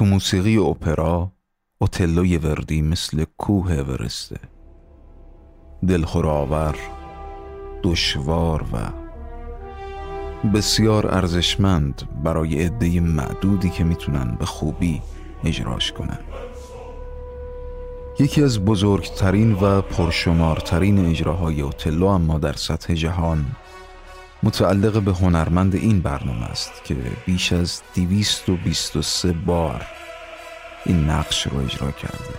تو موسیقی اپرا اوتلوی وردی مثل کوه ورسته. دلخوراور دشوار و بسیار ارزشمند برای عده معدودی که می‌تونن به خوبی اجراش کنن. یکی از بزرگترین و پرشمارترین اجراهای اوتلو اما در سطح جهان متعلق به هنرمند این برنامه است که بیش از 223 بار این نقش رو اجرا کرده.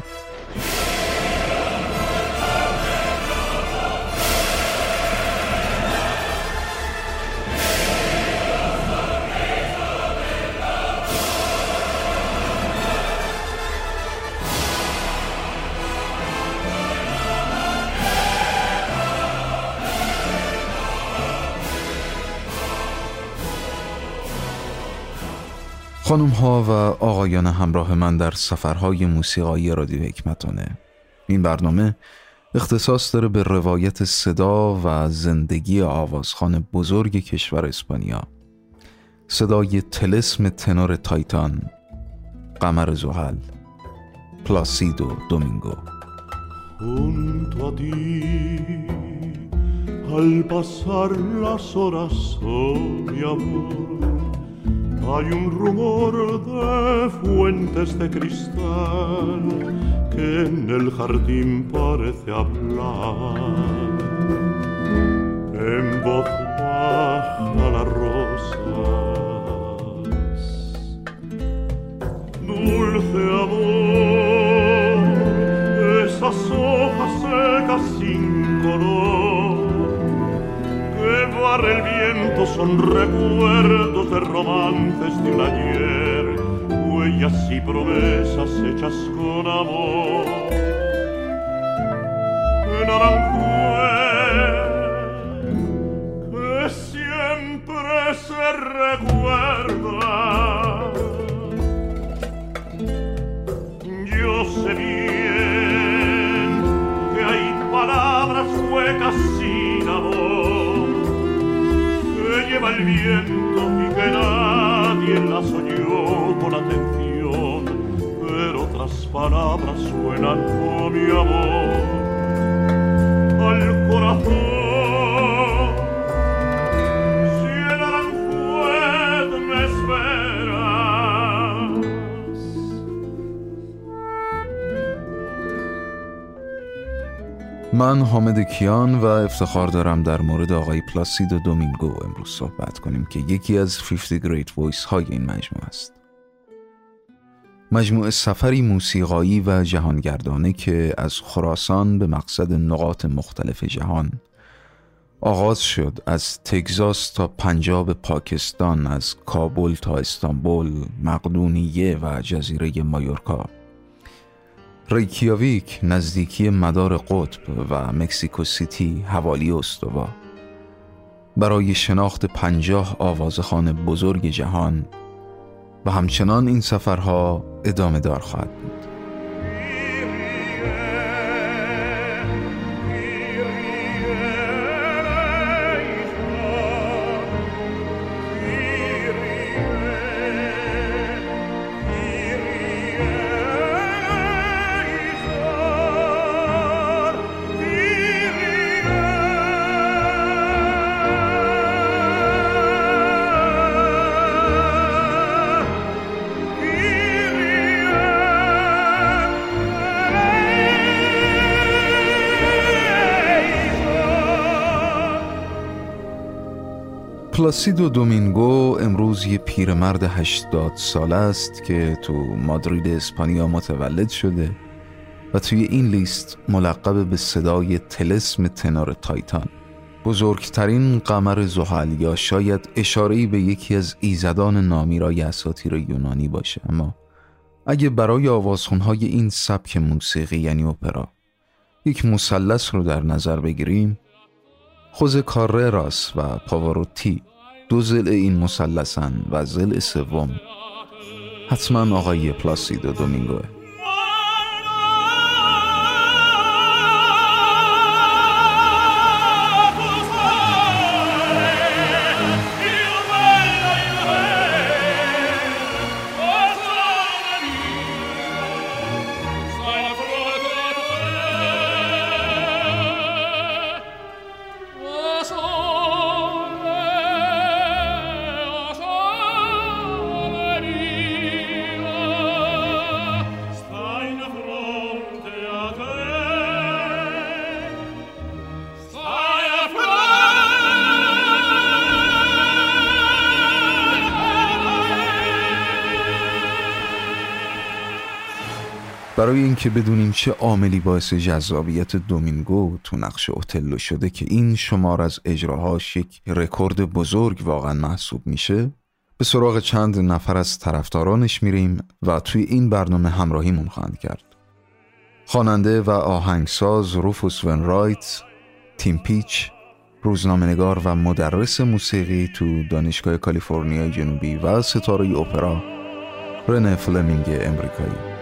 خانم ها و آقایان همراه من در سفرهای موسیقایی رادیو حکمتانه این برنامه اختصاص داره به روایت صدا و زندگی آوازخان بزرگ کشور اسپانیا. صدای تلسم تنور تایتان قمر زحل پلاسیدو دومینگو. Al pasar las horas, Hay un rumor de fuentes de cristal que en el jardín parece hablar. En voz baja las rosas. Dulce amor, esas hojas secas sin color que barre el viento son recuerdos de romances de un ayer, huellas y promesas hechas con amor. Viento y que nadie las oyó con atención, pero otras palabras suenan con mi amor من حامد کیان و افتخار دارم در مورد آقای پلاسیدو دومینگو امروز صحبت کنیم که یکی از 50 Great Voice های این مجموعه است. مجموعه سفری موسیقایی و جهانگردانه که از خراسان به مقصد نقاط مختلف جهان آغاز شد از تگزاس تا پنجاب پاکستان از کابل تا استانبول مقدونیه و جزیره مایورکا ریکیاویک نزدیکی مدار قطب و مکسیکو سیتی حوالی استوا. برای شناخت پنجاه آوازخان بزرگ جهان و همچنان این سفرها ادامه دار خواهد بود. پلاسیدو دومینگو امروز یه پیرمرد هشتاد ساله است که تو مادرید اسپانیا متولد شده و توی این لیست ملقب به صدای تلسم تنار تایتان. بزرگترین قمر زحل یا شاید اشارهی به یکی از ایزدان نامیرای اساطیر یونانی باشه اما اگه برای آوازخونهای این سبک موسیقی یعنی اپرا یک مثلث رو در نظر بگیریم خوز کارراس و پاواروتی دو زل این مثلثن و زل سوم. حتما آقای پلاسیدو دومینگوه. اینکه بدونیم چه عاملی باعث جذابیت دومینگو تو نقش اوتلو شده که این شمار از اجراهاش یک رکورد بزرگ واقعا محسوب میشه. به سراغ چند نفر از طرفدارانش میریم و توی این برنامه همراهیمون خواهند کرد. خواننده و آهنگساز روفوس ونرایت تیم پیچ روزنامهنگار و مدرس موسیقی تو دانشگاه کالیفرنیای جنوبی و ستاره اپرا رنه فلمینگ امریکایی.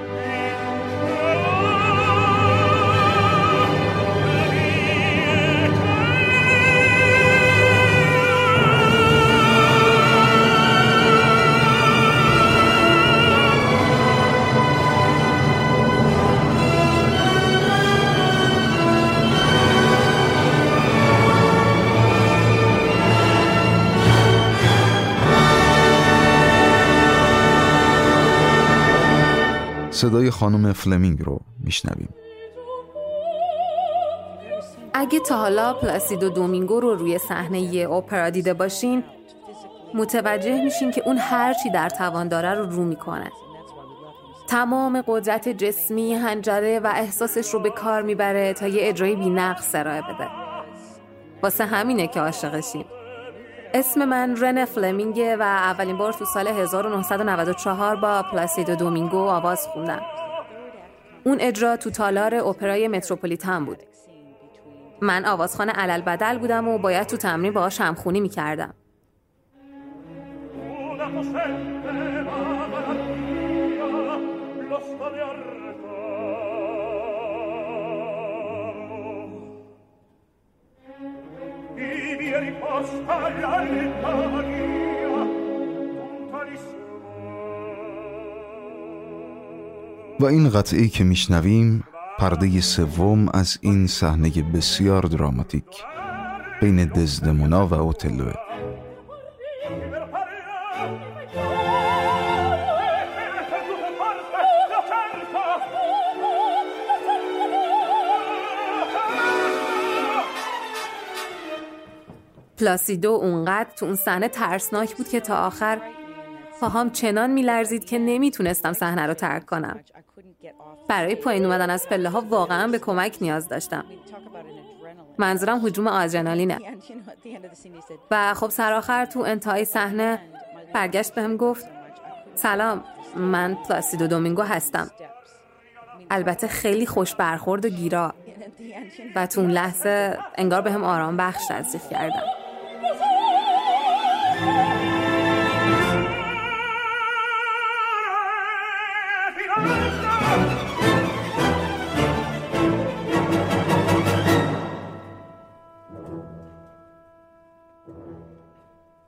صدای خانم فلمینگ رو میشنویم. اگه تا حالا پلاسیدو دومینگو رو روی صحنه اپرا دیده باشین متوجه میشین که اون هرچی در توان داره رو رو می‌کنه. تمام قدرت جسمی، هنجره و احساسش رو به کار می‌بره تا یه اجرای بی نقص بده. واسه همینه که عاشقشیم. اسم من رن فلمینگه و اولین بار تو سال 1994 با پلاسیدو دومینگو آواز خوندم. اون اجرا تو تالار اپرای متروپولیتن بود. من آوازخان علل بدل بودم و باید تو تمرین باهاش همخونی می‌کردم. و این قطعه که میشنویم پرده سوم از این صحنه بسیار دراماتیک بین دزدمونا و اوتلوه. پلاسیدو اونقدر تو اون صحنه ترسناک بود که تا آخر پاهام چنان میلرزید که نمی‌تونستم صحنه رو ترک کنم. برای پایین اومدن از پله ها واقعا به کمک نیاز داشتم. منظورم حجوم آدرنالینه. و خب سرآخر تو انتهای صحنه برگشت بهم گفت سلام من پلاسیدو دومینگو هستم. البته خیلی خوش برخورد و گیرا. و تو اون لحظه انگار به هم آرام بخش تزریق کردم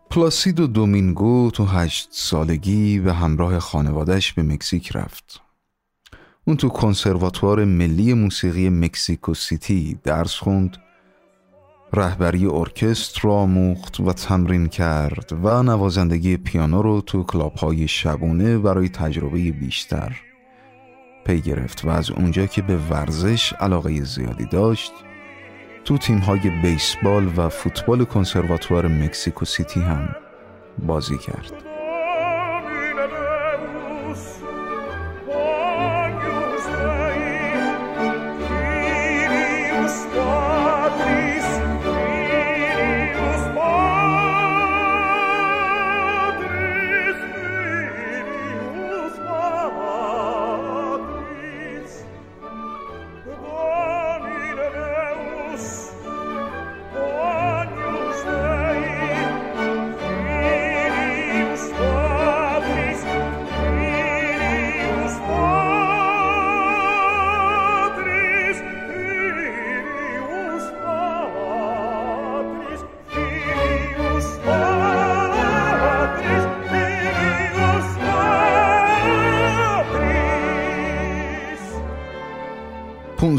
پلاسیدو دومینگو تو هشت سالگی به همراه خانوادش به مکزیک رفت. اون تو کنسرواتوار ملی موسیقی مکسیکو سیتی درس خوند رهبری ارکستر را آموخت و تمرین کرد و نوازندگی پیانو رو تو کلاب های شبونه برای تجربه بیشتر پی گرفت و از اونجا که به ورزش علاقه زیادی داشت تو تیم های بیسبال و فوتبال کنسرواتوار مکسیکو سیتی هم بازی کرد.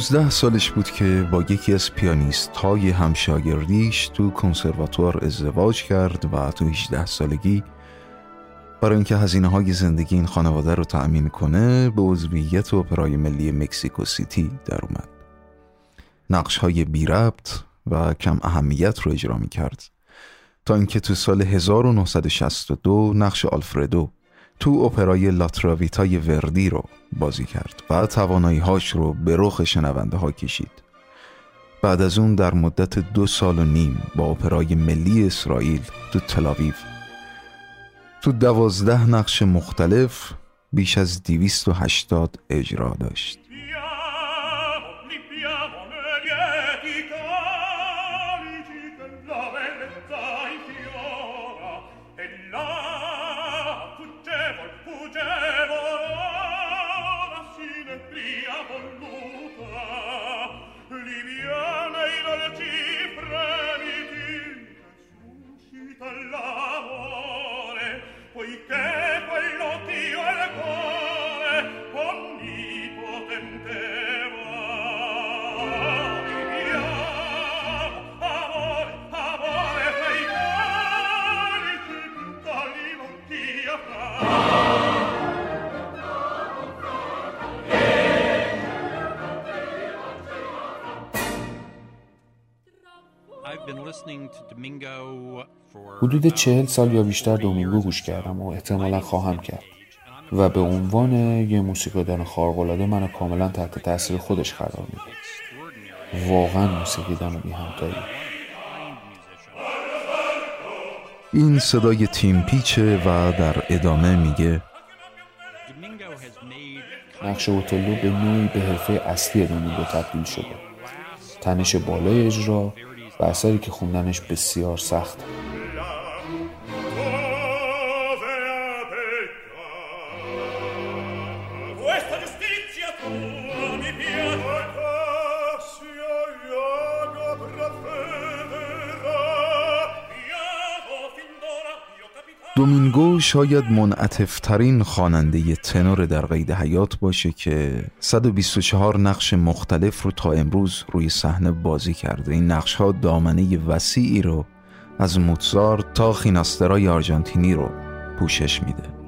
پونزده سالش بود که با یکی از پیانیست های همشاگردیش تو کنسرواتوار ازدواج کرد و تو 18 سالگی برای اینکه هزینه های زندگی این خانواده رو تأمین کنه به عضویت اپرای ملی مکسیکو سیتی در اومد. نقش های بی ربط و کم اهمیت رو اجرا می کرد تا اینکه تو سال 1962 نقش آلفردو تو اپرای لاتراویتای وردی رو بازی کرد و توانایی هاش رو به رخ شنونده ها کشید. بعد از اون در مدت دو سال و نیم با اپرای ملی اسرائیل تو تلاویو تو دوازده نقش مختلف بیش از دیویست و هشتاد اجرا داشت حدود چهل سال یا بیشتر دومینگو گوش کردم و احتمالا خواهم کرد. و به عنوان یه موسیقیدان خارق‌العاده منو کاملا تحت تاثیر خودش قرار میده. واقعا موسیقیدان بی همتایی. این صدای تیم پیچه و در ادامه میگه نقش اوتلو به نوعی به حرفه اصلی دومینگو تبدیل شده. تنش بالای اجرا و اثری که خوندنش بسیار سخت. شاید منعطفترین خواننده تنور در قید حیات باشه که 124 نقش مختلف رو تا امروز روی صحنه بازی کرده. این نقش ها دامنه وسیعی رو از موتزار تا خیناسترای آرژانتینی رو پوشش میده.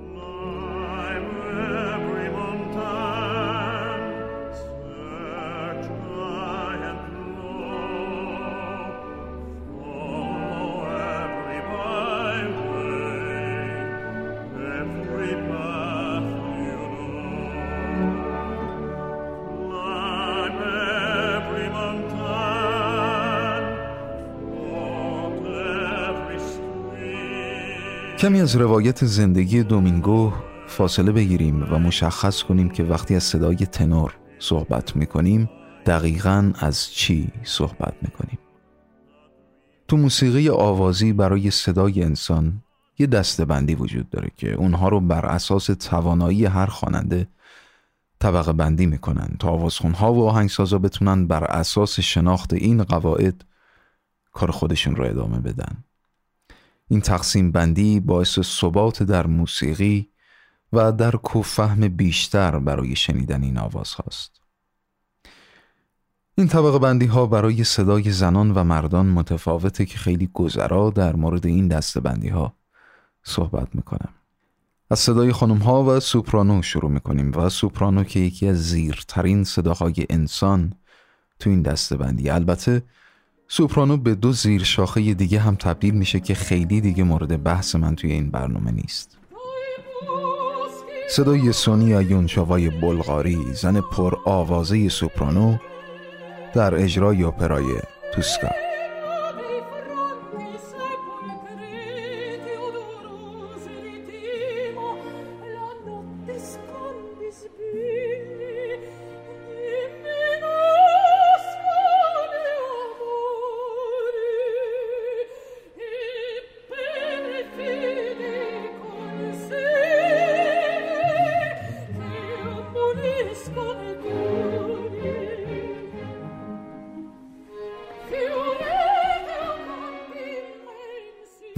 کمی از روایت زندگی دومینگو فاصله بگیریم و مشخص کنیم که وقتی از صدای تنور صحبت می‌کنیم دقیقا از چی صحبت می‌کنیم. تو موسیقی آوازی برای صدای انسان یه دستبندی وجود داره که اونها رو بر اساس توانایی هر خواننده طبقه بندی می‌کنن تا آوازخونها و آهنگسازا بتونن بر اساس شناخت این قواعد کار خودشون رو ادامه بدن. این تقسیم بندی باعث ثبات در موسیقی و در فهم بیشتر برای شنیدن این آواز هاست. این طبقه بندی ها برای صدای زنان و مردان متفاوته که خیلی گذرا در مورد این دسته بندی ها صحبت می‌کنم. از صدای خانم ها و سوپرانو شروع می‌کنیم و سوپرانو که یکی از زیرترین صداهای انسان تو این دسته بندی البته سوپرانو به دو زیر شاخه دیگه هم تبدیل میشه که خیلی دیگه مورد بحث من توی این برنامه نیست. صدای سونیا یونچاوای بلغاری زن پر آوازه سوپرانو در اجرای اپرای توسکا.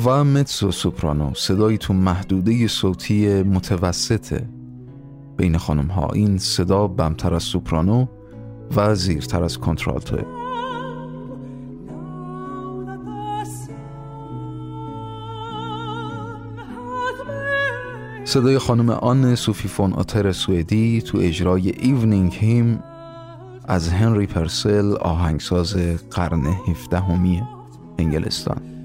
و متسو سوپرانو صدایی تو محدوده صوتی متوسطه بین خانم ها این صدا بمتر از سوپرانو و زیرتر از کنترالتوه صدای خانم آن صوفی فون آتر سوئدی تو اجرای Evening Hymn از هنری پرسل آهنگساز قرن هفدهمی انگلستان.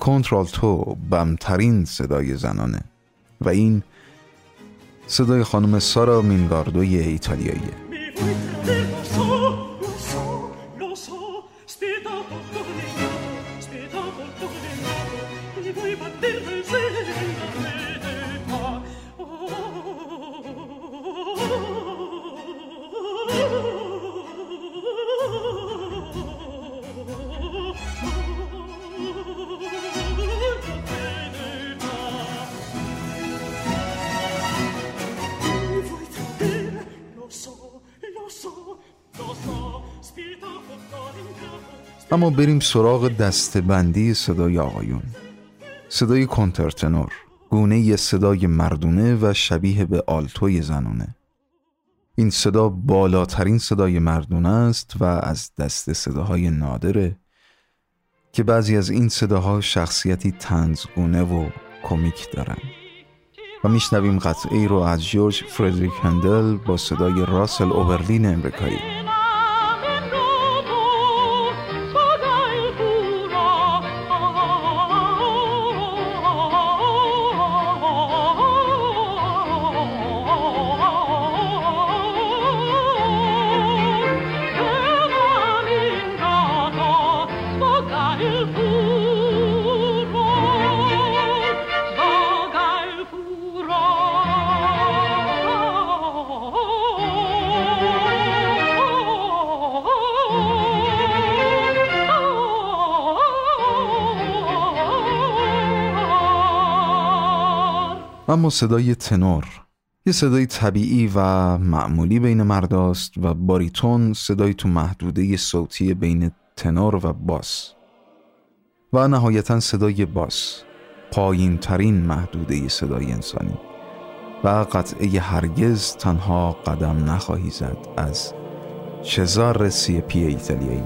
کنترالتو بمترین صدای زنانه. و این صدای خانم سارا مینگاردوی ایتالیاییه. اما بریم سراغ دستبندی صدای آقایون. صدای کنترتنور گونه ی صدای مردونه و شبیه به آلتوی زنونه. این صدا بالاترین صدای مردونه است و از دست صداهای نادره که بعضی از این صداها شخصیتی تنزگونه و کمیک دارن. و میشنویم قطعه ای رو از جورج فردریک هندل با صدای راسل اوورلین امریکایی. صدای تنور. یه صدای طبیعی و معمولی بین مرداست و باریتون صدای تو محدوده صوتی بین تنور و باس. و نهایتا صدای باس پایین ترین محدوده صدای انسانی. و قطعه هرگز تنها قدم نخواهی زد از چزار سی پی ایتالیایی.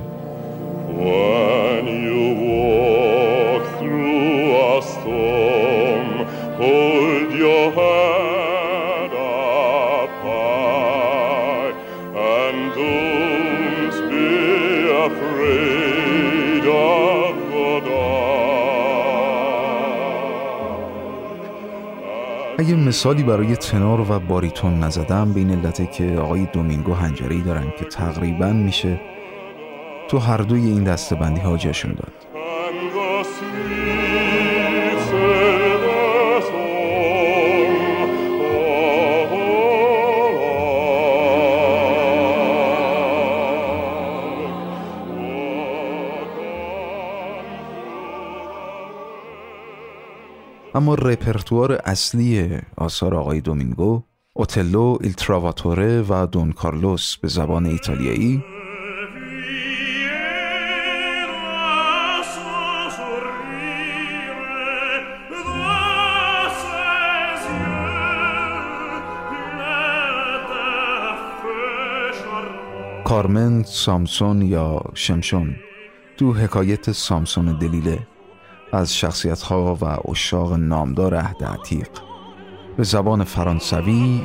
اگه مثالی برای تنور و باریتون نزدم به این علته که آقای دومینگو هنجری دارن که تقریبا میشه تو هر دوی این دستبندی ها جشون داد. اما رپرتوار اصلی آثار آقای دومینگو اوتلو، ایلتراواتوره و دون کارلوس به زبان ایتالیایی. کارمن سامسون یا شمشون. تو حکایت سامسون دلیله. از شخصیت ها و اشاق نامدار عهد عتیق. به زبان فرانسوی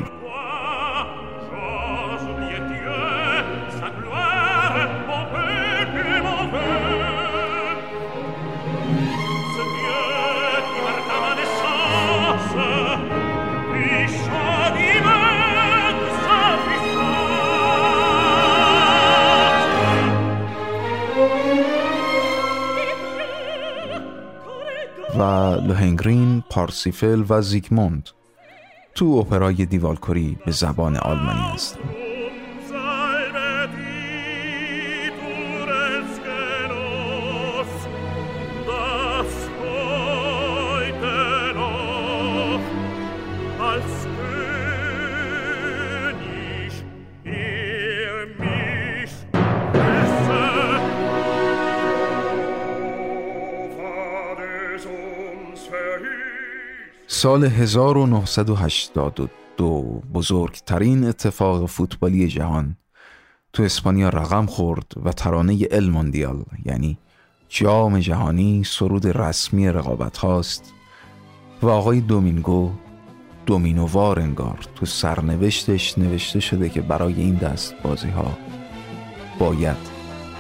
پارسیفل و زیگموند تو اپرای دیوالکوری به زبان آلمانی هستند. سال 1982 بزرگترین اتفاق فوتبالی جهان. تو اسپانیا رقم خورد و ترانه ال موندیال یعنی جام جهانی سرود رسمی رقابت هاست و آقای دومینگو دومینووار انگار تو سرنوشتش نوشته شده که برای این دست بازی ها باید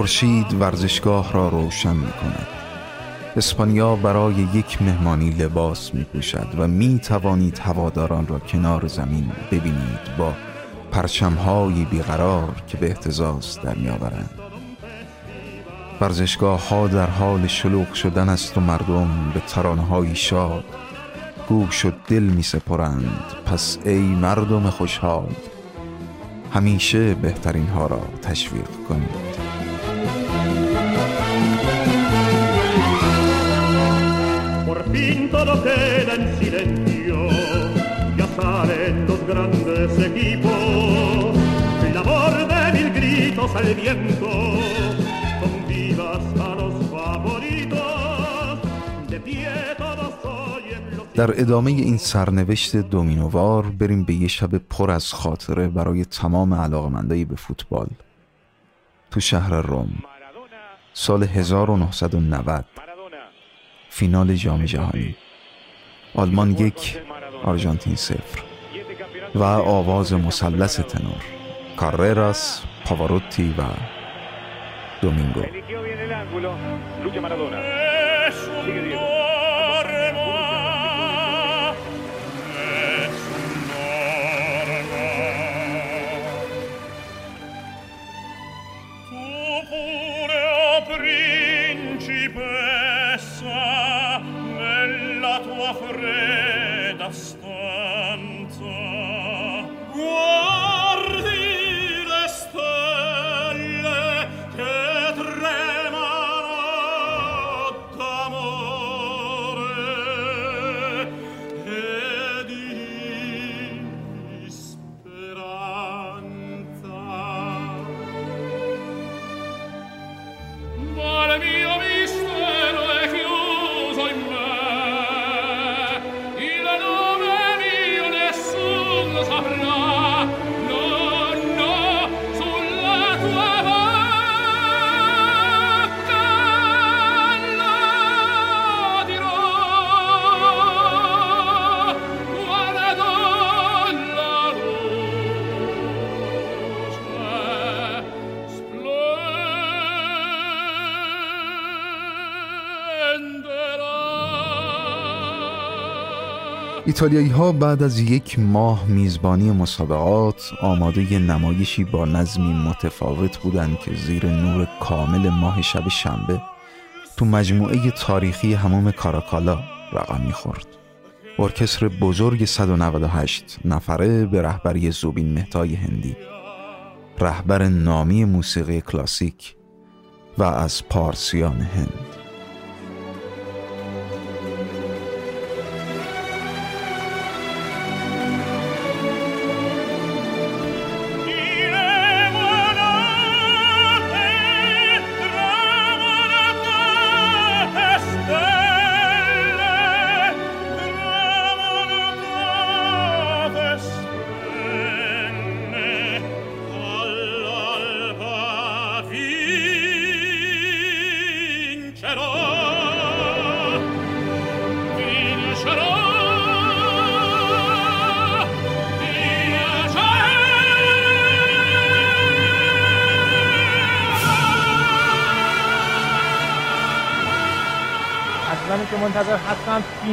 خورشید ورزشگاه را روشن می کند اسپانیا برای یک مهمانی لباس می پوشد و می توانید هواداران را کنار زمین ببینید با پرچمهایی بیقرار که به احتزاز در می آورند. ورزشگاه ها در حال شلوغ شدن است و مردم به ترانه های شاد گوش و دل می سپرند پس ای مردم خوشحال همیشه بهترین ها را تشویق کنید. Fin todo queda en silencio. Ya salen los grandes equipos, el labor de mil gritos al viento, con vivas a los favoritos, de pie todos oyen los... در ادامه این سرنوشت دومینووار بریم به یه شب پر از خاطره برای تمام علاقمندایی به فوتبال تو شهر روم سال 1990 فینال جام جهانی. آلمان یک آرژانتین صفر. و آواز مثلث تنور. کاررراس پاواروتی و دومینگو. just ایتالیایی ها بعد از یک ماه میزبانی مسابقات آماده نمایشی با نظمی متفاوت بودند که زیر نور کامل ماه شب شنبه تو مجموعه تاریخی هموم کاراکالا رقم می‌خورد. ارکستر بزرگ 198 نفره به رهبری زوبین مهتای هندی رهبر نامی موسیقی کلاسیک و از پارسیان هند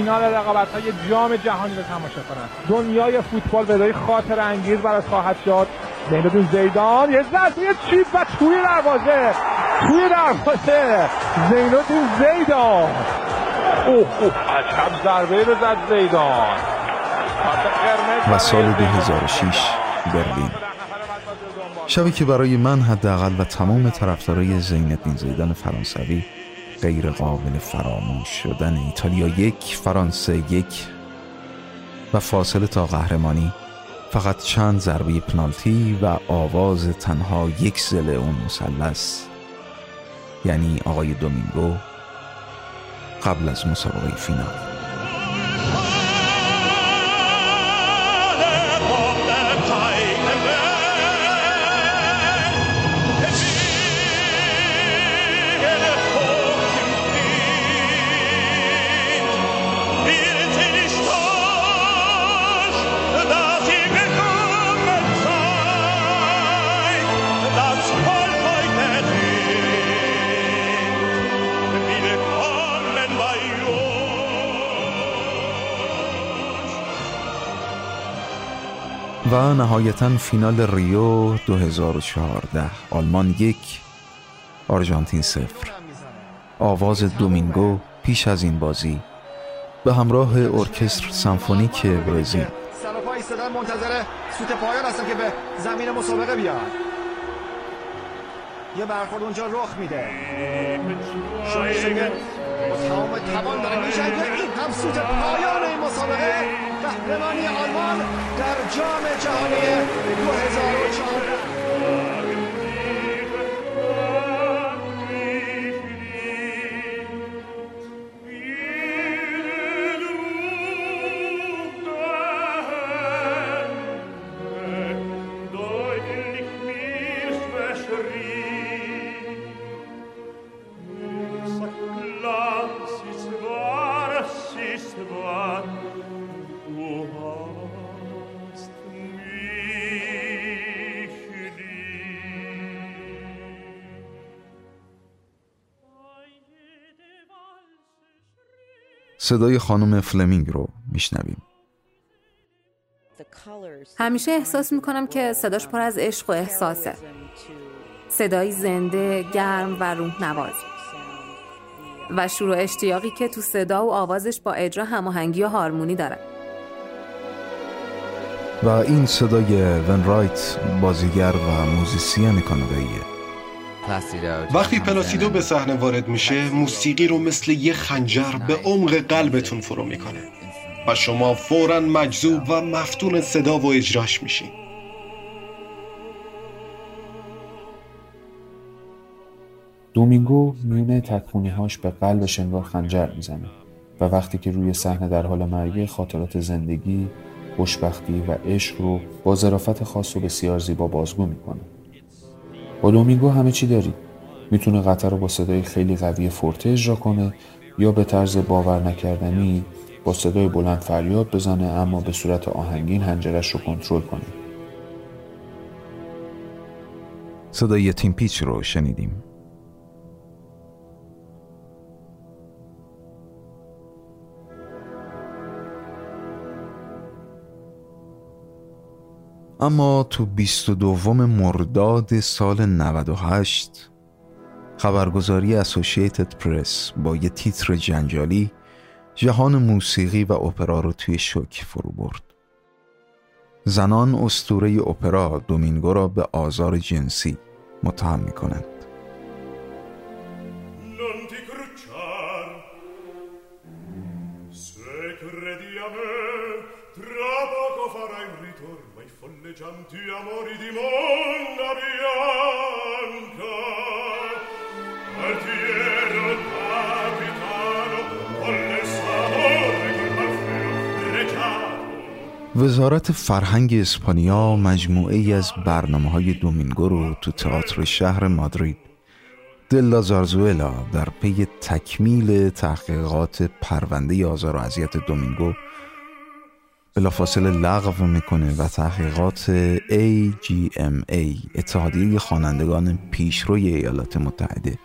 فینال رقابت های جام جهانی رو تماشا کنند دنیای فوتبال به خاطر انگیز براش خواهد شد. زیندون زیدان یه یه چیپ و توی دروازه. توی دروازه. زیندون زیدان. اوه اوه عجب ضربه رو زد زیدان. و سال 2006 برلین. شبی که برای من حداقل و تمام طرفدارای زین الدین زیدان فرانسوی غیر قابل فراموش شدن ایتالیا یک فرانسه یک و فاصله تا قهرمانی. فقط چند ضربه پنالتی و آواز تنها یک زل اون مثلث. یعنی آقای دومینگو قبل از مسابقه فینال. نهایتا فینال ریو 2014 آلمان یک آرژانتین صفر. آواز دومینگو پیش از این بازی به همراه ارکستر سمفونیک برزیل. سراپای صدا منتظر سوت پایان هستم که به زمین مسابقه بیاد. یه برخورد اونجا رخ میده. شوینشتگر با تمام توان داره میجنگه این هم سوت پایان این مسابقه. قهرمانی آلمان در جام جهانی 2014 صدای خانم فلمینگ رو میشنویم. همیشه احساس می‌کنم که صداش پر از عشق و احساسه. صدایی زنده، گرم و روح نواز و شور و اشتیاقی که تو صدا و آوازش با اجرا هماهنگی و هارمونی داره. و این صدای ون رایت بازیگر و موزیسین کاناداییه وقتی پلاسیدو به صحنه وارد میشه موسیقی رو مثل یه خنجر به عمق قلبتون فرو می‌کنه. و شما فورا مجذوب و مفتون صدا و اجراش میشین. دومینگو میونه تکونی هاش به قلبش انگار خنجر می‌زنه و وقتی که روی صحنه در حال مرگه خاطرات زندگی، خوشبختی و عشق رو با ظرافت خاص و بسیار زیبا بازگو می‌کنه. با دومینگو همه چی داری. می‌تونه قطر رو با صدای خیلی قوی فورته اجرا کنه یا به طرز باور نکردنی با صدای بلند فریاد بزنه اما به صورت آهنگین هنجرش رو کنترل کنه. صدای تیم پیچ رو شنیدیم. اما تو 22 مرداد سال 98 خبرگزاری اسوسییتد پرس با یه تیتر جنجالی جهان موسیقی و اپرا رو توی شوک فرو برد. زنان استوره اپرا دومینگو را به آزار جنسی متهم می کنند. وزارت فرهنگ اسپانیا مجموعه ای از برنامه های دومینگو رو تو تئاتر شهر مادرید دلا زارزوئلا در پی تکمیل تحقیقات پرونده آزار و اذیت دومینگو بلافاصله لغو می‌کنه و تحقیقات AGMA اتحادیه خوانندگان پیشروی ایالات متحده.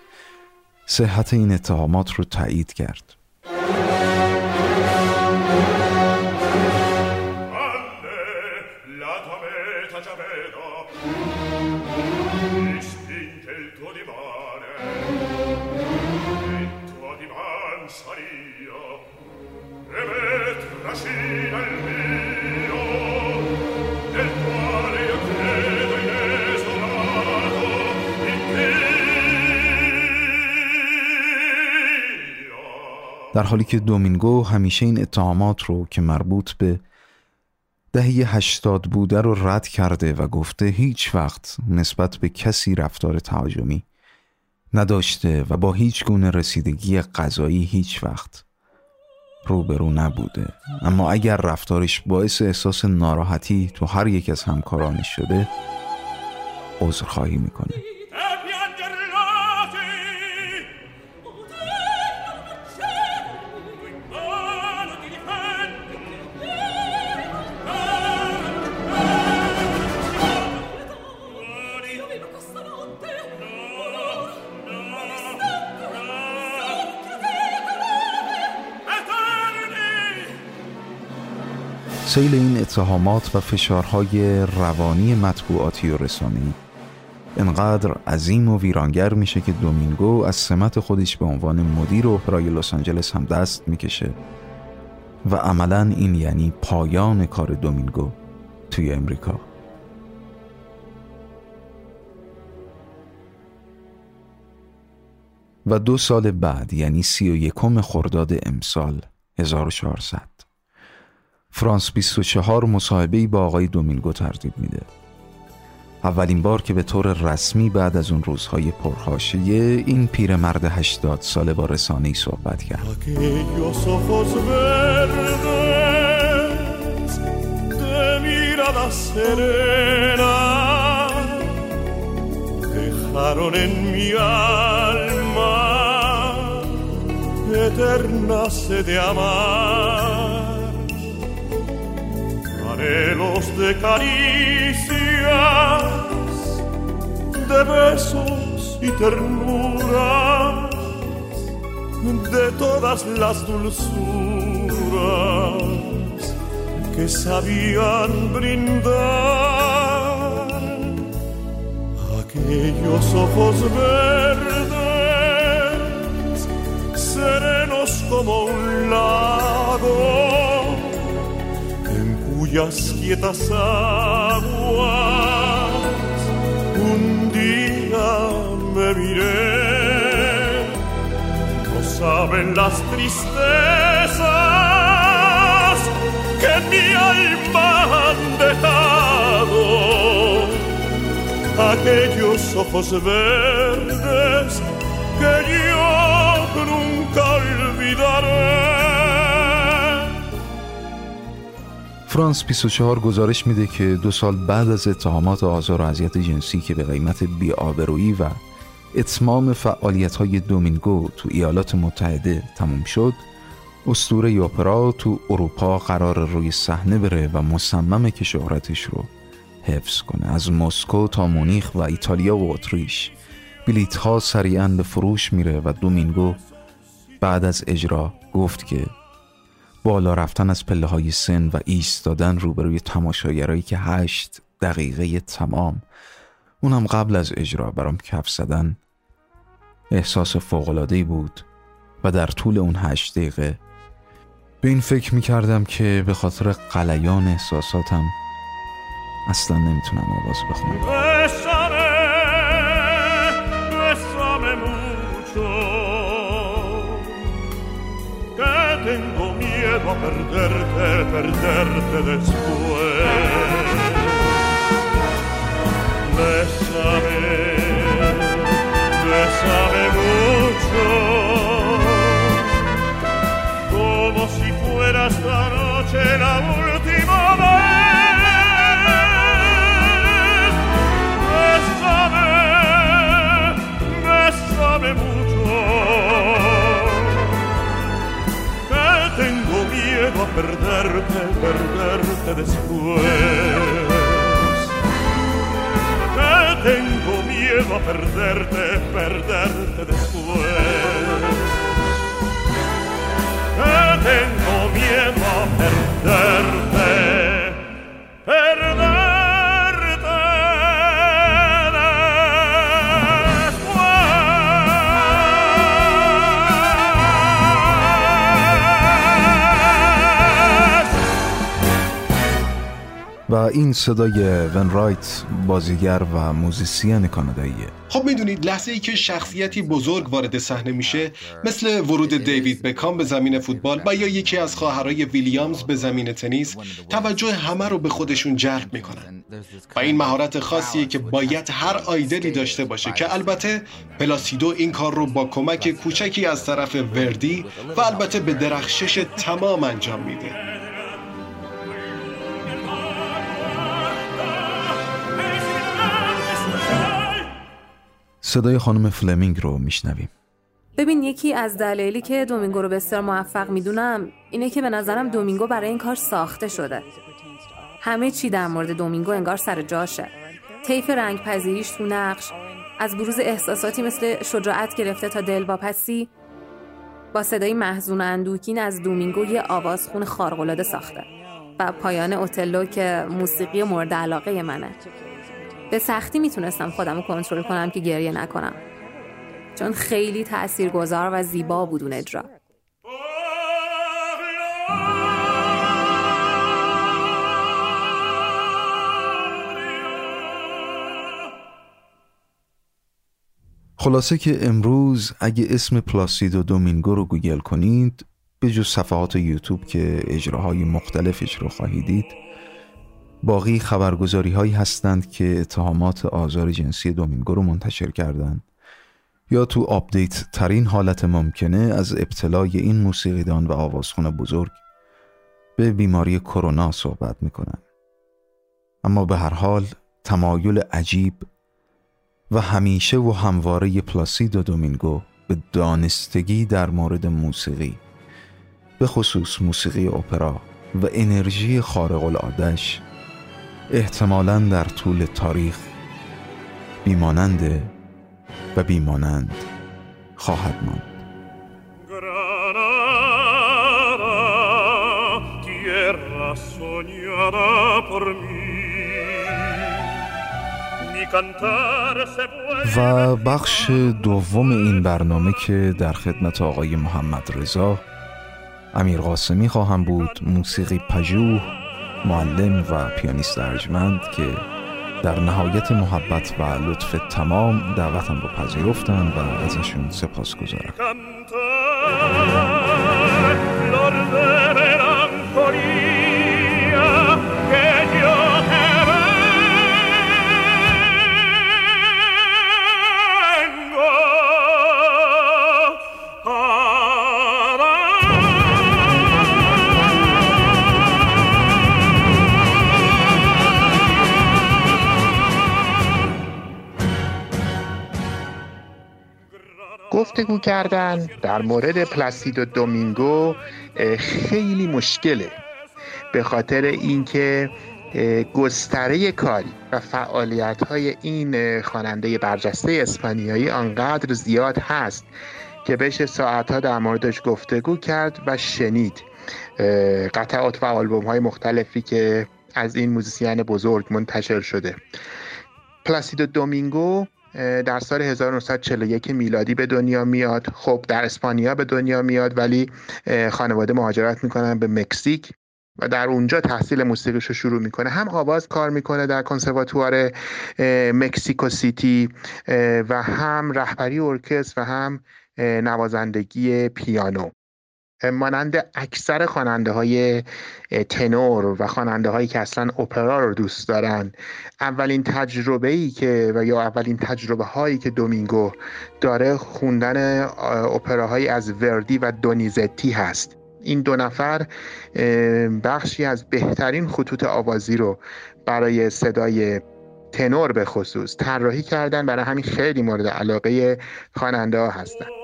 صحت این اتهامات رو تایید کرد. در حالی که دومینگو همیشه این اتهامات رو که مربوط به دهه هشتاد بوده رو رد کرده و گفته هیچ وقت نسبت به کسی رفتار تهاجمی نداشته و با هیچ گونه رسیدگی غذایی هیچ وقت روبرو نبوده. اما اگر رفتارش باعث احساس ناراحتی تو هر یک از همکارانش شده عذرخواهی می‌کنه. سیل این اتهامات و فشارهای روانی مطبوعاتی و رسانه‌ای. انقدر عظیم و ویرانگر میشه که دومینگو از سمت خودش به عنوان مدیر اپرای لس آنجلس هم دست می‌کشه. و عملا این یعنی پایان کار دومینگو توی امریکا. و دو سال بعد یعنی سی و یکم خرداد امسال 1400 فرانس 24 مصاحبه با آقای دومینگو ترتیب میده. اولین بار که به طور رسمی بعد از اون روزهای پرخاشیه این پیرمرد 80 ساله با رسانه ای صحبت کرد. Anhelos de caricias, de besos y ternuras, de todas las dulzuras que sabían brindar. Aquellos ojos verdes, serenos como un lago cuyas quietas aguas un día me miré. No saben las tristezas que mi alma han dejado. Aquellos ojos verdes que yo nunca olvidaré. فرانس 24 گزارش میده که دو سال بعد از اتهامات آزار و اذیت جنسی که به قیمت بیآبرویی و اتمام فعالیت های دومینگو تو ایالات متحده تموم شد استوره اپرا تو اروپا قرار روی صحنه بره و مصممه که شهرتش رو حفظ کنه. از مسکو تا مونیخ و ایتالیا و اتریش. بلیت ها سریعا به فروش میره و دومینگو بعد از اجرا گفت که بالا رفتن از پله های سن و ایستادن روبروی تماشاگرایی که هشت دقیقه تمام. اونم قبل از اجرا برام کف زدن. احساس فوقلادهی بود و در طول اون هشت دقیقه به این فکر می‌کردم که به خاطر قلیان احساساتم اصلا نمی‌تونم آواز بخونم. Perderte, perderte después. Bésame, bésame mucho, como si fuera esta noche la última vez. Bésame, bésame mucho. A perderte, perderte después. Que tengo miedo a perderte, perderte después. Que tengo miedo a perderte, و این صدای ون رایت بازیگر و موزیسین کاناداییه خب می‌دونید لحظه ای که شخصیتی بزرگ وارد صحنه میشه مثل ورود دیوید بکام به زمین فوتبال و یا یکی از خواهرای ویلیامز به زمین تنیس توجه همه رو به خودشون جلب می‌کنن. و این مهارت خاصیه که باید هر idol ی داشته باشه که البته پلاسیدو این کار رو با کمک کوچکی از طرف وردی و البته به درخشش تمام انجام میده. صدای خانم فلمینگ رو میشنویم. ببین یکی از دلایلی که دومینگو رو بسیار موفق می‌دونم اینه که به نظرم دومینگو برای این کار ساخته شده. همه چی در مورد دومینگو انگار سر جاشه. طیف رنگ پذیریش تو نقش از بروز احساساتی مثل شجاعت گرفته تا دلواپسی با صدای محزون اندوکین از دومینگو یه آوازخون خارق‌العاده ساخته و پایان اوتلو که موسیقی مورد علاقه منه. به سختی می‌تونستم خودم رو کنترل کنم که گریه نکنم. چون خیلی تاثیرگذار و زیبا بود اون اجرا. خلاصه که امروز اگه اسم پلاسیدو دومینگو رو گوگل کنید به جز صفحات یوتیوب که اجراهای مختلفش رو خواهید دید باقی خبرگزاری هایی هستند که اتهامات آزار جنسی دومینگو رو منتشر کردند. یا تو update ترین حالت ممکنه از ابتلای این موسیقیدان و آوازخون بزرگ به بیماری کرونا صحبت می‌کنن اما به هر حال تمایل عجیب و همیشه و همواره پلاسیدو دومینگو به دانستگی در مورد موسیقی به خصوص موسیقی اپرا و انرژی خارق العادش احتمالا در طول تاریخ بیماننده و بیمانند خواهد ماند. و بخش دوم این برنامه که در خدمت آقای محمد رضا امیر قاسمی خواهم بود موسیقی پژوه معلم و پیانیست ارجمند که در نهایت محبت و لطف تمام دعوتم رو پذیرفتن و ازشون سپاس گذارم. گفتگو کردن در مورد پلاسیدو دومینگو خیلی مشکله. به خاطر اینکه گستره کاری و فعالیت های این خواننده برجسته اسپانیایی آنقدر زیاد هست که بشه ساعتها در موردش گفتگو کرد و شنید. قطعات و آلبوم های مختلفی که از این موزیسین بزرگ منتشر شده. پلاسیدو دومینگو در سال 1941 میلادی به دنیا میاد. خب در اسپانیا به دنیا میاد ولی خانواده مهاجرت می‌کنن به مکزیک و در اونجا تحصیل موسیقیش رو شروع می‌کنه. هم آواز کار می‌کنه در کنسرواتوار مکسیکو سیتی و هم رهبری ارکستر و هم نوازندگی پیانو. مانند اکثر خواننده های تنور و خواننده هایی که اصلا اپرا رو دوست دارن اولین تجربه ای که و یا اولین تجربه هایی که دومینگو داره خوندن اپراهایی از وردی و دونیزتی هست. این دو نفر بخشی از بهترین خطوط آوازی رو برای صدای تنور به خصوص طراحی کردن. برای همین خیلی مورد علاقه خواننده ها هستن.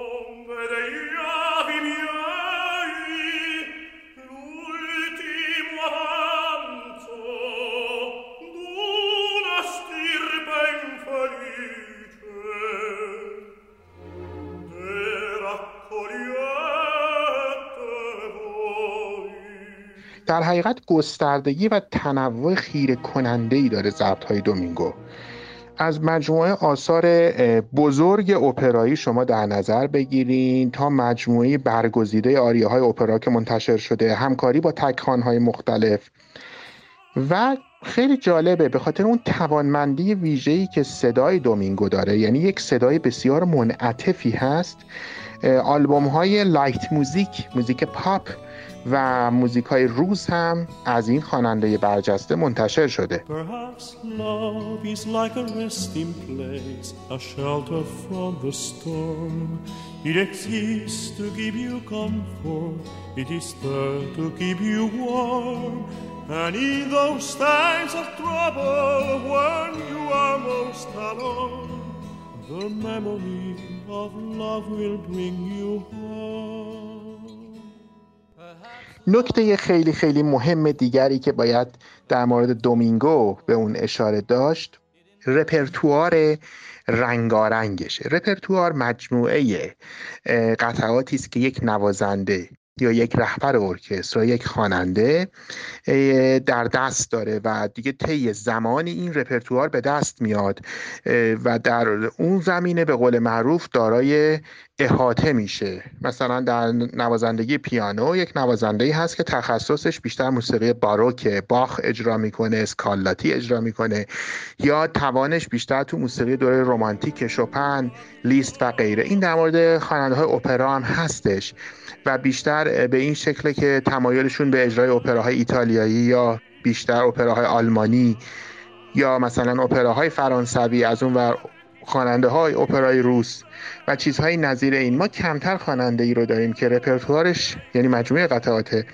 در حقیقت گستردگی و تنوع خیره کننده ای داره ضبط های دومینگو. از مجموعه آثار بزرگ اپرایی شما در نظر بگیرین تا مجموعه برگزیده آریه های اپرا که منتشر شده همکاری با تکخان های مختلف. و خیلی جالبه به خاطر اون توانمندی ویژه‌ای که صدای دومینگو داره یعنی یک صدای بسیار منعطفی هست. آلبوم های light music موزیک پاپ و موزیک های روز هم از این خواننده برجسته منتشر شده the memory of love will bring you home. نکته خیلی خیلی مهم دیگری که باید در مورد دومینگو به اون اشاره داشت رپرتوار رنگارنگشه رپرتوار مجموعه قطعاتی است که یک نوازنده یا یک رهبر ارکستر یک خواننده در دست داره و دیگه طی زمانی این رپرتوار به دست میاد و در اون زمینه به قول معروف دارای احاطه میشه. مثلا در نوازندگی پیانو یک نوازنده هست که تخصصش بیشتر موسیقی باروک باخ اجرا می‌کنه اسکالاتی اجرا می‌کنه. یا توانش بیشتر تو موسیقی دوره رمانتیک شوپن لیست و غیره. این در مورد خواننده های اپرا هم هستش و بیشتر به این شکل که تمایلشون به اجرای اپراهای ایتالیایی یا بیشتر اپراهای آلمانی یا مثلا اپراهای فرانسوی از اون ور خواننده های اپرای روس و چیزهای نظیر این. ما کمتر خواننده ای رو داریم که رپرتوارش یعنی مجموعه قطعات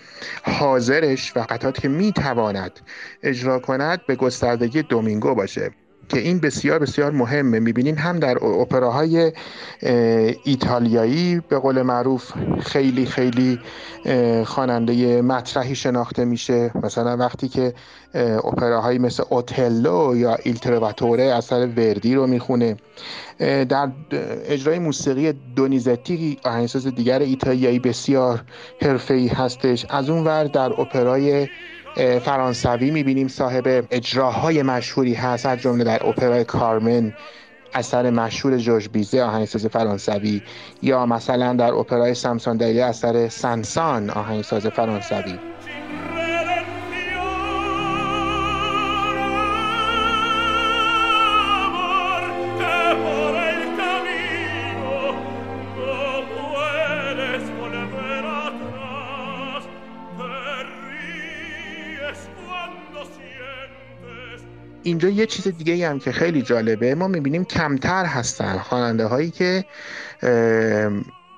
حاضرش و قطعاتی که می‌تواند اجرا کند به گستردگی دومینگو باشه. که این بسیار بسیار مهمه. می‌بینین هم در اپراهای ایتالیایی به قول معروف خیلی خیلی خواننده مطرحی شناخته میشه. مثلا وقتی که اپراهایی مثل اوتلو یا ایلترواتوره اثر وردی رو می‌خونه. در اجرای موسیقی دونیزتی آهنگساز دیگر ایتالیایی بسیار حرفه‌ای هستش. از اون ور در اپرای فرانسوی می‌بینیم صاحب اجراهای مشهوری هست از جمله در اپرای کارمن اثر مشهور جورج بیزه آهنگساز فرانسوی یا مثلا در اپرای سامسون دیلی اثر سنسان آهنگساز فرانسوی. اینجا یه چیز دیگه هم که خیلی جالبه ما می‌بینیم کمتر هستن خواننده هایی که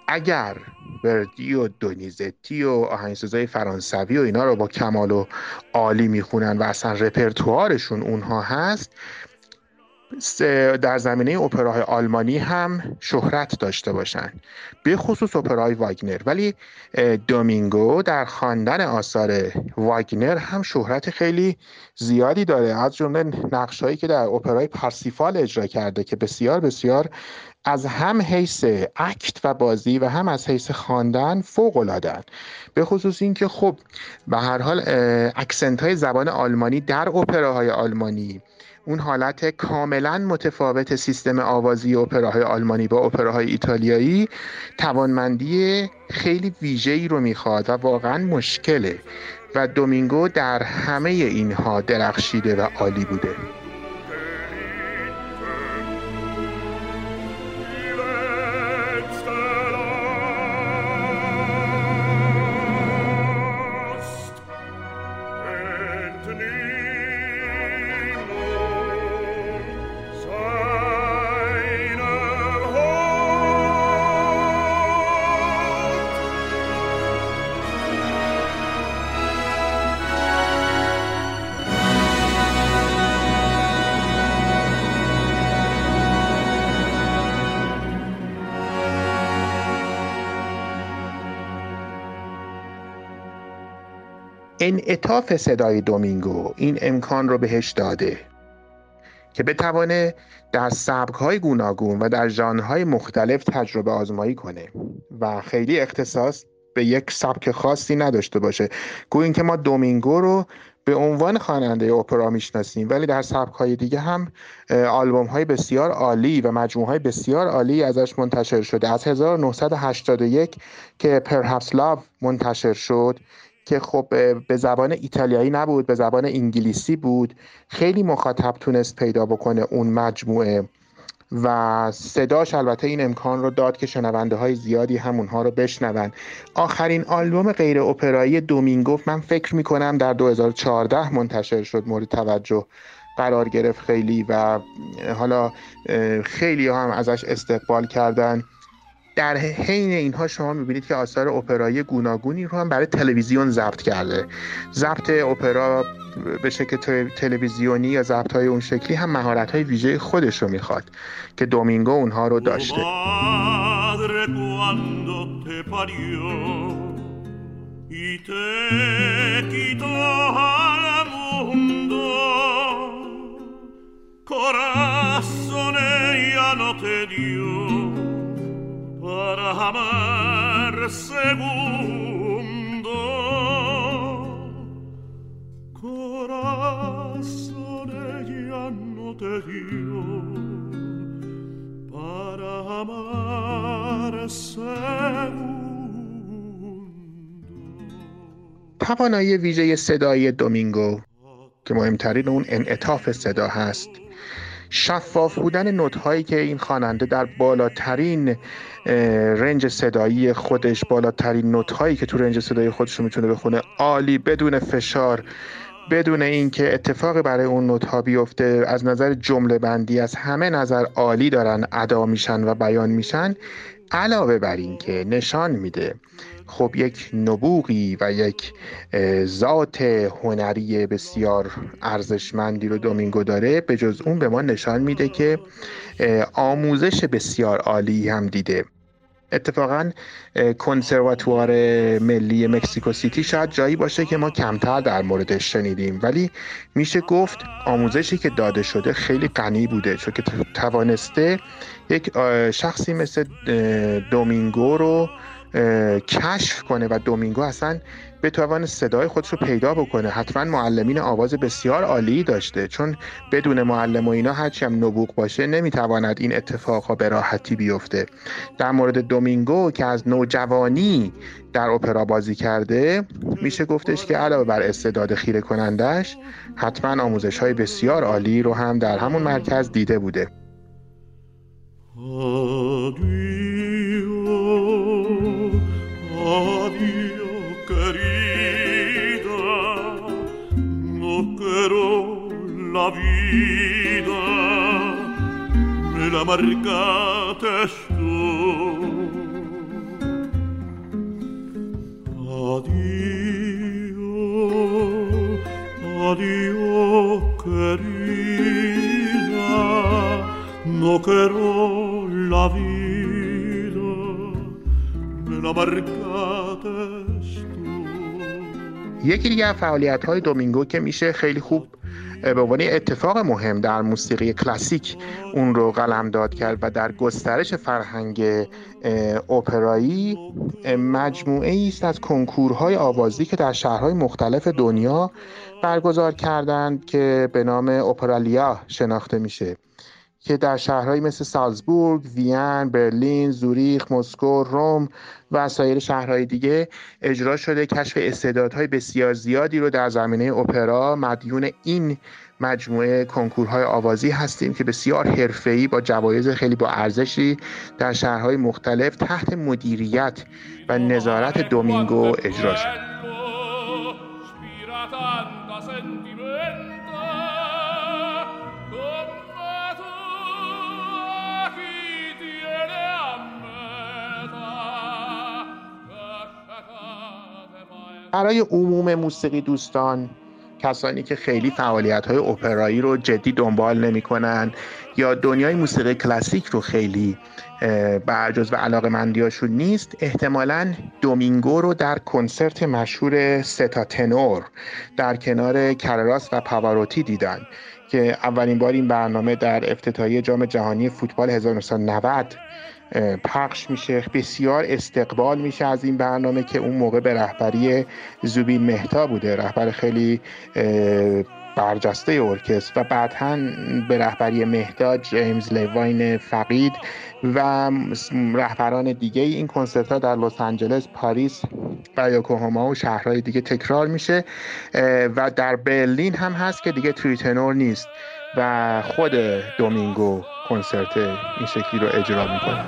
اگر وردی و دونیزتی و آهنگسازهای فرانسوی و اینا رو با کمال و عالی می‌خونن و اصلا رپرتوارشون اونها هست در زمینه اپراهای آلمانی هم شهرت داشته باشند به خصوص اپراهای واگنر. ولی دومینگو در خواندن آثار واگنر هم شهرت خیلی زیادی داره. از جمله نقشهایی که در اپرای پارسیفال اجرا کرده که بسیار بسیار از هم حیث اکت و بازی و هم از حیث خواندن فوق العاده به خصوص اینکه خب به هر حال اکسنت های زبان آلمانی در اپراهای آلمانی اون حالت کاملا متفاوت سیستم آوازی اپراهای آلمانی با اپراهای ایتالیایی توانمندی خیلی ویژه‌ای رو می‌خواد و واقعا مشکله. و دومینگو در همه اینها درخشیده و عالی بوده. انعطاف صدای دومینگو این امکان رو بهش داده که بتوانه در های گوناگون و در ژانرهای مختلف تجربه آزمایی کنه و خیلی اختصاص به یک سبک خاصی نداشته باشه. گویا اینکه ما دومینگو رو به عنوان خواننده اپرا می‌شناسیم ولی در سبک های دیگه هم آلبوم های بسیار عالی و مجموعه های بسیار عالی ازش منتشر شده. از 1981 که پرهپس لاو منتشر شد که خب به زبان ایتالیایی نبود به زبان انگلیسی بود. خیلی مخاطب تونست پیدا بکنه اون مجموعه. و صداش البته این امکان رو داد که شنونده های زیادی همونها رو بشنون. آخرین آلبوم غیر اپرایی دومینگو من فکر می‌کنم در 2014 منتشر شد مورد توجه قرار گرفت خیلی و حالا خیلی هم ازش استقبال کردن. در حین اینها شما می‌بینید که آثار اپرایی گوناگونی رو هم برای تلویزیون ضبط کرده. ضبط اپرا به شکل تلویزیونی یا ضبط های اون شکلی هم مهارت های ویژه خودش رو می‌خواد که دومینگو اونها رو داشته. Para amar segundo. Corazón ya no te dio para amar segundo. توانایی ویژه صدایی دومینگو که مهمترین اون انعطاف صدا هست. شفاف بودن نوت هایی که این خواننده در بالاترین رنج صدایی خودش بالاترین نوت هایی که تو رنج صدایی خودش رو می‌تونه بخونه عالی بدون فشار بدون اینکه اتفاقی برای اون نوت ها بیفته از نظر جمله بندی از همه نظر عالی دارن ادا میشن و بیان میشن علاوه بر اینکه نشان میده. خب یک نبوغی و یک ذات هنری بسیار ارزشمندی رو دومینگو داره. به جز اون به ما نشان میده که آموزش بسیار عالی هم دیده. اتفاقا کنسرواتوار ملی مکسیکو سیتی شاید جایی باشه که ما کمتر در موردش شنیدیم. ولی میشه گفت آموزشی که داده شده خیلی غنی بوده چون که توانسته یک شخصی مثل دومینگو رو کشف کنه و دومینگو اصلا بتوان صدای خودش رو پیدا بکنه. حتما معلمین آواز بسیار عالی داشته. چون بدون معلم و اینا هرچی هم نبوغ باشه نمی‌تواند این اتفاقها به راحتی بیفته. در مورد دومینگو که از نوجوانی در اپرا بازی کرده میشه گفتش که علاوه بر استعداد خیره کنندش حتما آموزش های بسیار عالی رو هم در همون مرکز دیده بوده. Quiero la vida, me la marcaste tú. Adiós, adiós, querida, no quiero la vida, me la یکی دیگه فعالیت های دومینگو که میشه خیلی خوب به عنوان اتفاق مهم در موسیقی کلاسیک اون رو داد کرد و در گسترش فرهنگ اپرایی مجموعه است از کنکورهای آوازی که در شهرهای مختلف دنیا برگزار کردند که به نام اپرالیا شناخته میشه. که در شهرهایی مثل سالزبورگ، وین، برلین، زوریخ، مسکو، روم و سایر شهرهای دیگه اجرا شده کشف استعدادهای بسیار زیادی رو در زمینه اپرا مدیون این مجموعه کنکورهای آوازی هستیم که بسیار حرفه‌ای با جوایز خیلی با ارزشی در شهرهای مختلف تحت مدیریت و نظارت دومینگو اجرا شد. برای عموم موسیقی دوستان کسانی که خیلی فعالیت های اپرایی رو جدی دنبال نمی‌کنن یا دنیای موسیقی کلاسیک رو خیلی برجز و علاقه مندیاشون نیست احتمالا دومینگو رو در کنسرت مشهور ستا تنور در کنار کرراس و پاواروتی دیدن که اولین بار این برنامه در افتتاحیه جام جهانی فوتبال 1990 پخش میشه. بسیار استقبال میشه از این برنامه که اون موقع به رهبری زوبین مهتا بوده. رهبر خیلی برجسته ارکستر و بعدها به رهبری مهداد جیمز لیواین فقید و رهبران دیگه این کنسرت ها در لس آنجلس پاریس و یوکوهاما و شهرهای دیگه تکرار میشه. و در برلین هم هست که دیگه تریتنور نیست. و خود دومینگو کنسرت این شکلی رو اجرا می‌کنه.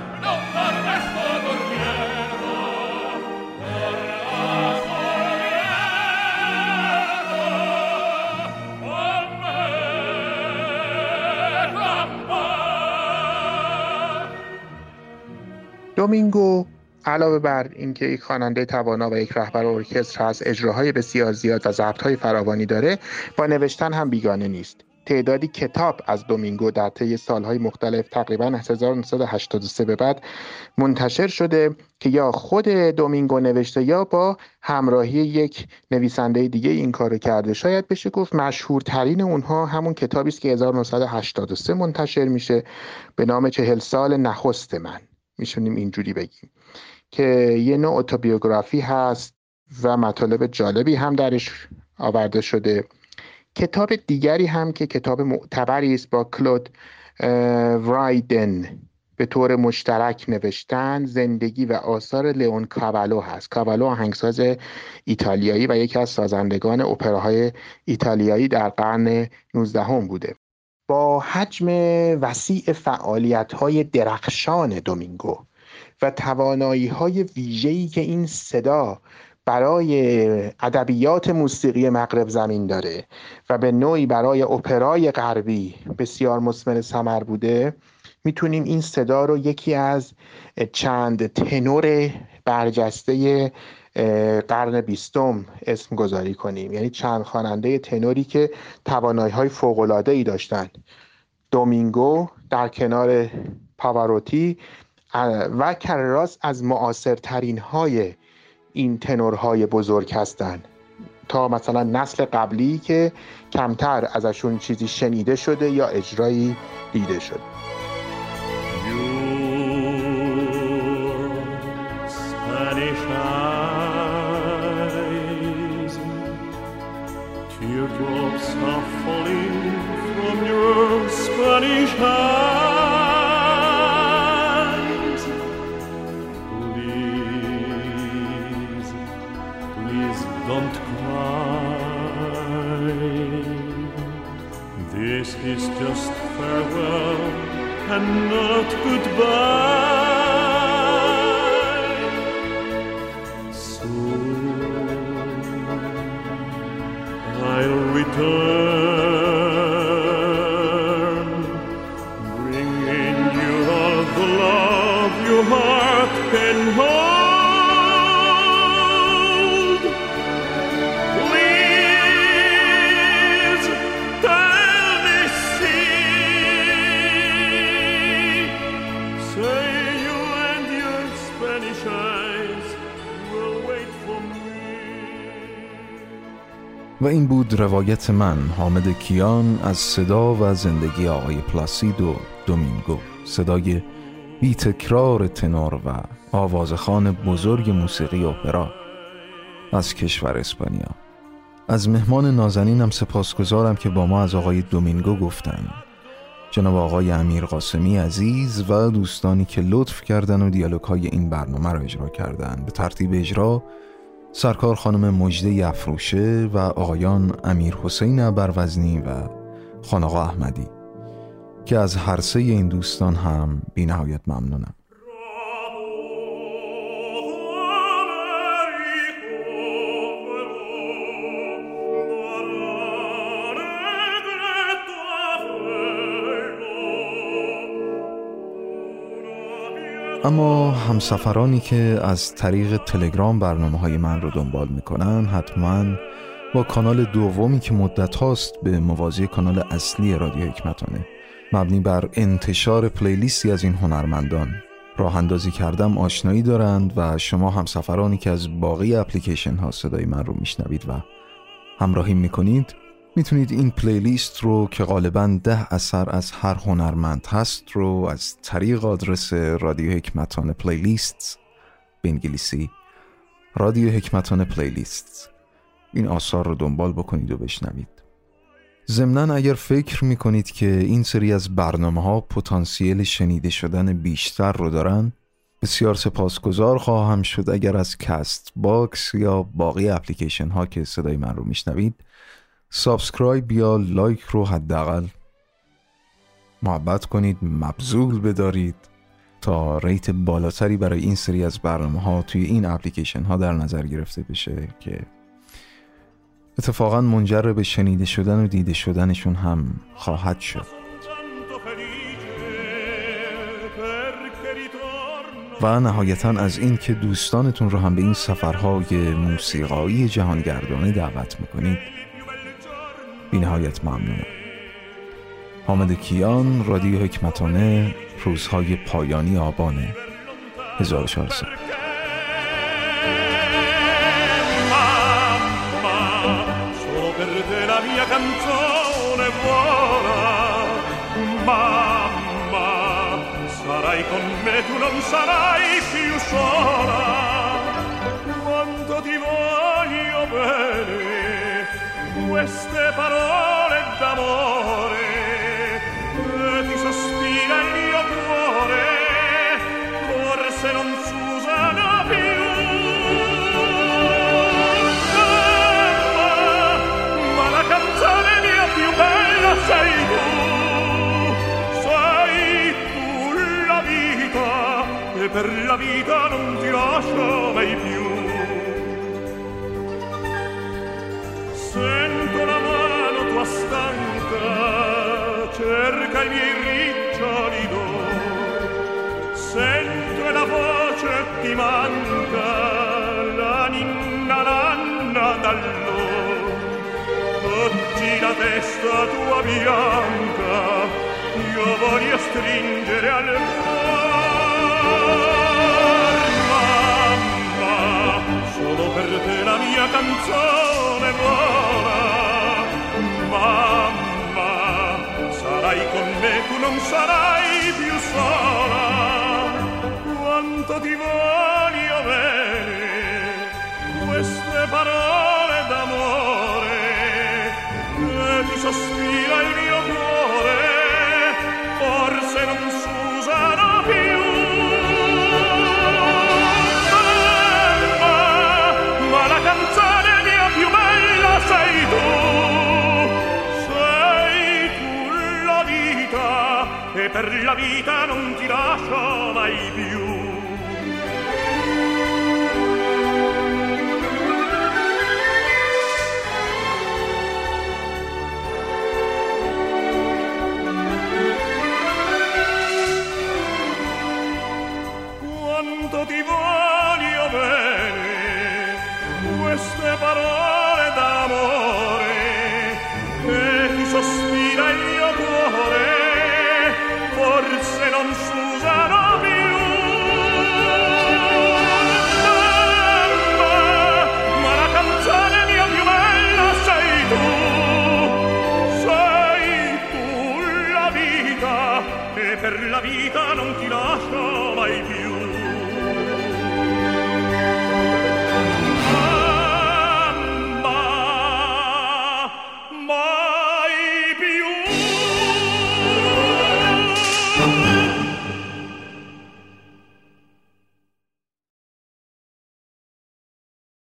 دومینگو علاوه بر اینکه یک خواننده توانا و یک رهبر ارکستر هست اجراهای بسیار زیاد و ضبطهای فراوانی داره با نوشتن هم بیگانه نیست. تعدادی کتاب از دومینگو در طی سالهای مختلف تقریبا از 1983 به بعد منتشر شده که یا خود دومینگو نوشته یا با همراهی یک نویسنده دیگه این کارو کرده. شاید بشه گفت مشهورترین اونها همون کتابی است که 1983 منتشر میشه به نام چهل سال نخست من. میشونیم اینجوری بگیم که یه نوع اتوبیوگرافی هست و مطالب جالبی هم درش آورده شده. کتاب دیگری هم که کتاب معتبری است با کلود رایدن به طور مشترک نوشتن زندگی و آثار لئون کاولو هست. کاولو آهنگساز ایتالیایی و یکی از سازندگان اپراهای ایتالیایی در قرن 19 هم بوده. با حجم وسیع فعالیت های درخشان دومینگو و توانایی های ویژه‌ای که این صدا برای ادبیات موسیقی مغرب زمین داره و به نوعی برای اپرای غربی بسیار مسمر سمر بوده. می‌تونیم این صدا رو یکی از چند تنور برجسته قرن بیستم اسم گذاری کنیم. یعنی چند خواننده تنوری که توانایی های فوق ای داشتن. دومینگو در کنار پاواروتی و کرراس از معاصرترین های این تنورهای بزرگ هستند. تا مثلا نسل قبلی که کمتر ازشون چیزی شنیده شده یا اجرایی دیده شده. farewell and not goodbye. So I'll return. و این بود روایت من حامد کیان از صدا و زندگی آقای پلاسیدو دومینگو. صدای بی تکرار تنور و آوازخان بزرگ موسیقی اپرا از کشور اسپانیا. از مهمان نازنینم سپاسگزارم که با ما از آقای دومینگو گفتن. جناب آقای امیر قاسمی عزیز و دوستانی که لطف کردن و دیالوگ های این برنامه رو اجرا کردن. به ترتیب اجرا سرکار خانم مجده افروشه و آقایان امیر حسین ابروزنی و خانقا احمدی که از هر سه این دوستان هم بی نهایت ممنونم. اما همسفرانی که از طریق تلگرام برنامه های من رو دنبال می‌کنن حتما با کانال دومی که مدت هاست به موازی کانال اصلی رادیو حکمتانه. مبنی بر انتشار پلیلیستی از این هنرمندان. راه اندازی کردم آشنایی دارند و شما همسفرانی که از باقی اپلیکیشن ها صدای من رو میشنوید و همراهی می‌کنید می‌تونید این پلیلیست رو که غالبا ده اثر از هر هنرمند هست رو از طریق آدرس رادیو حکمتان پلیلیست به انگلیسی رادیو هگمتان playlist. این آثار رو دنبال بکنید و بشنوید. ضمنا اگر فکر می کنید که این سری از برنامه ها پتانسیل شنیده شدن بیشتر رو دارن بسیار سپاسگزار خواهم شد. اگر از Castbox یا باقی اپلیکیشن ها که صدای من رو میشنوید subscribe یا لایک رو حداقل محبت کنید مبذول بدارید تا ریت بالاتری برای این سری از برنامه ها توی این اپلیکیشن ها در نظر گرفته بشه که اتفاقا منجر به شنیده شدن و دیده شدنشون هم خواهد شد. و نهایتا از این که دوستانتون رو هم به این سفرهای موسیقایی جهانگردانه دعوت می‌کنید بی نهایت ممنونم حامد کیان رادیو حکمتانه روزهای پایانی آبان 1400 la mia queste parole d'amore ti sospira il mio cuore forse non s'usano più. Ma la canzone mia più bella sei tu sei tu la vita e per la vita non ti lascio mai più. Sento cerca i miei riccioli d'oro sento la voce ti manca la ninna nanna dall'oro oggi la testa tua bianca io voglio stringere al cuore. Mamma solo per te la mia canzone vola mamma non sarai più sola. Quanto ti voglio bene queste parole d'amore e ti sospira il mio cuore? Forse non per la vita non ti lascio mai più. Quanto ti voglio bene queste parole